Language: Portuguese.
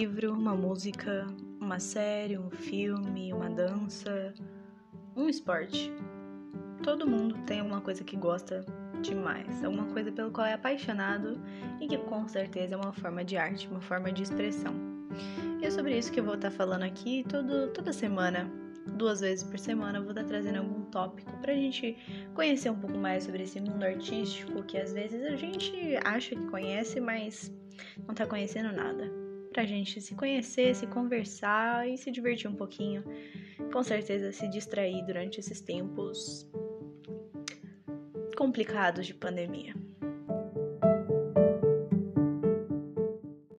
livro, uma música, uma série, um filme, uma dança, um esporte. Todo mundo tem alguma coisa que gosta demais, alguma coisa pelo qual é apaixonado e que com certeza é uma forma de arte, uma forma de expressão. E é sobre isso que eu vou estar falando aqui todo, toda semana, duas vezes por semana, eu vou estar trazendo algum tópico pra gente conhecer um pouco mais sobre esse mundo artístico que às vezes a gente acha que conhece, mas não tá conhecendo nada. Pra gente se conhecer, se conversar e se divertir um pouquinho. Com certeza se distrair durante esses tempos complicados de pandemia.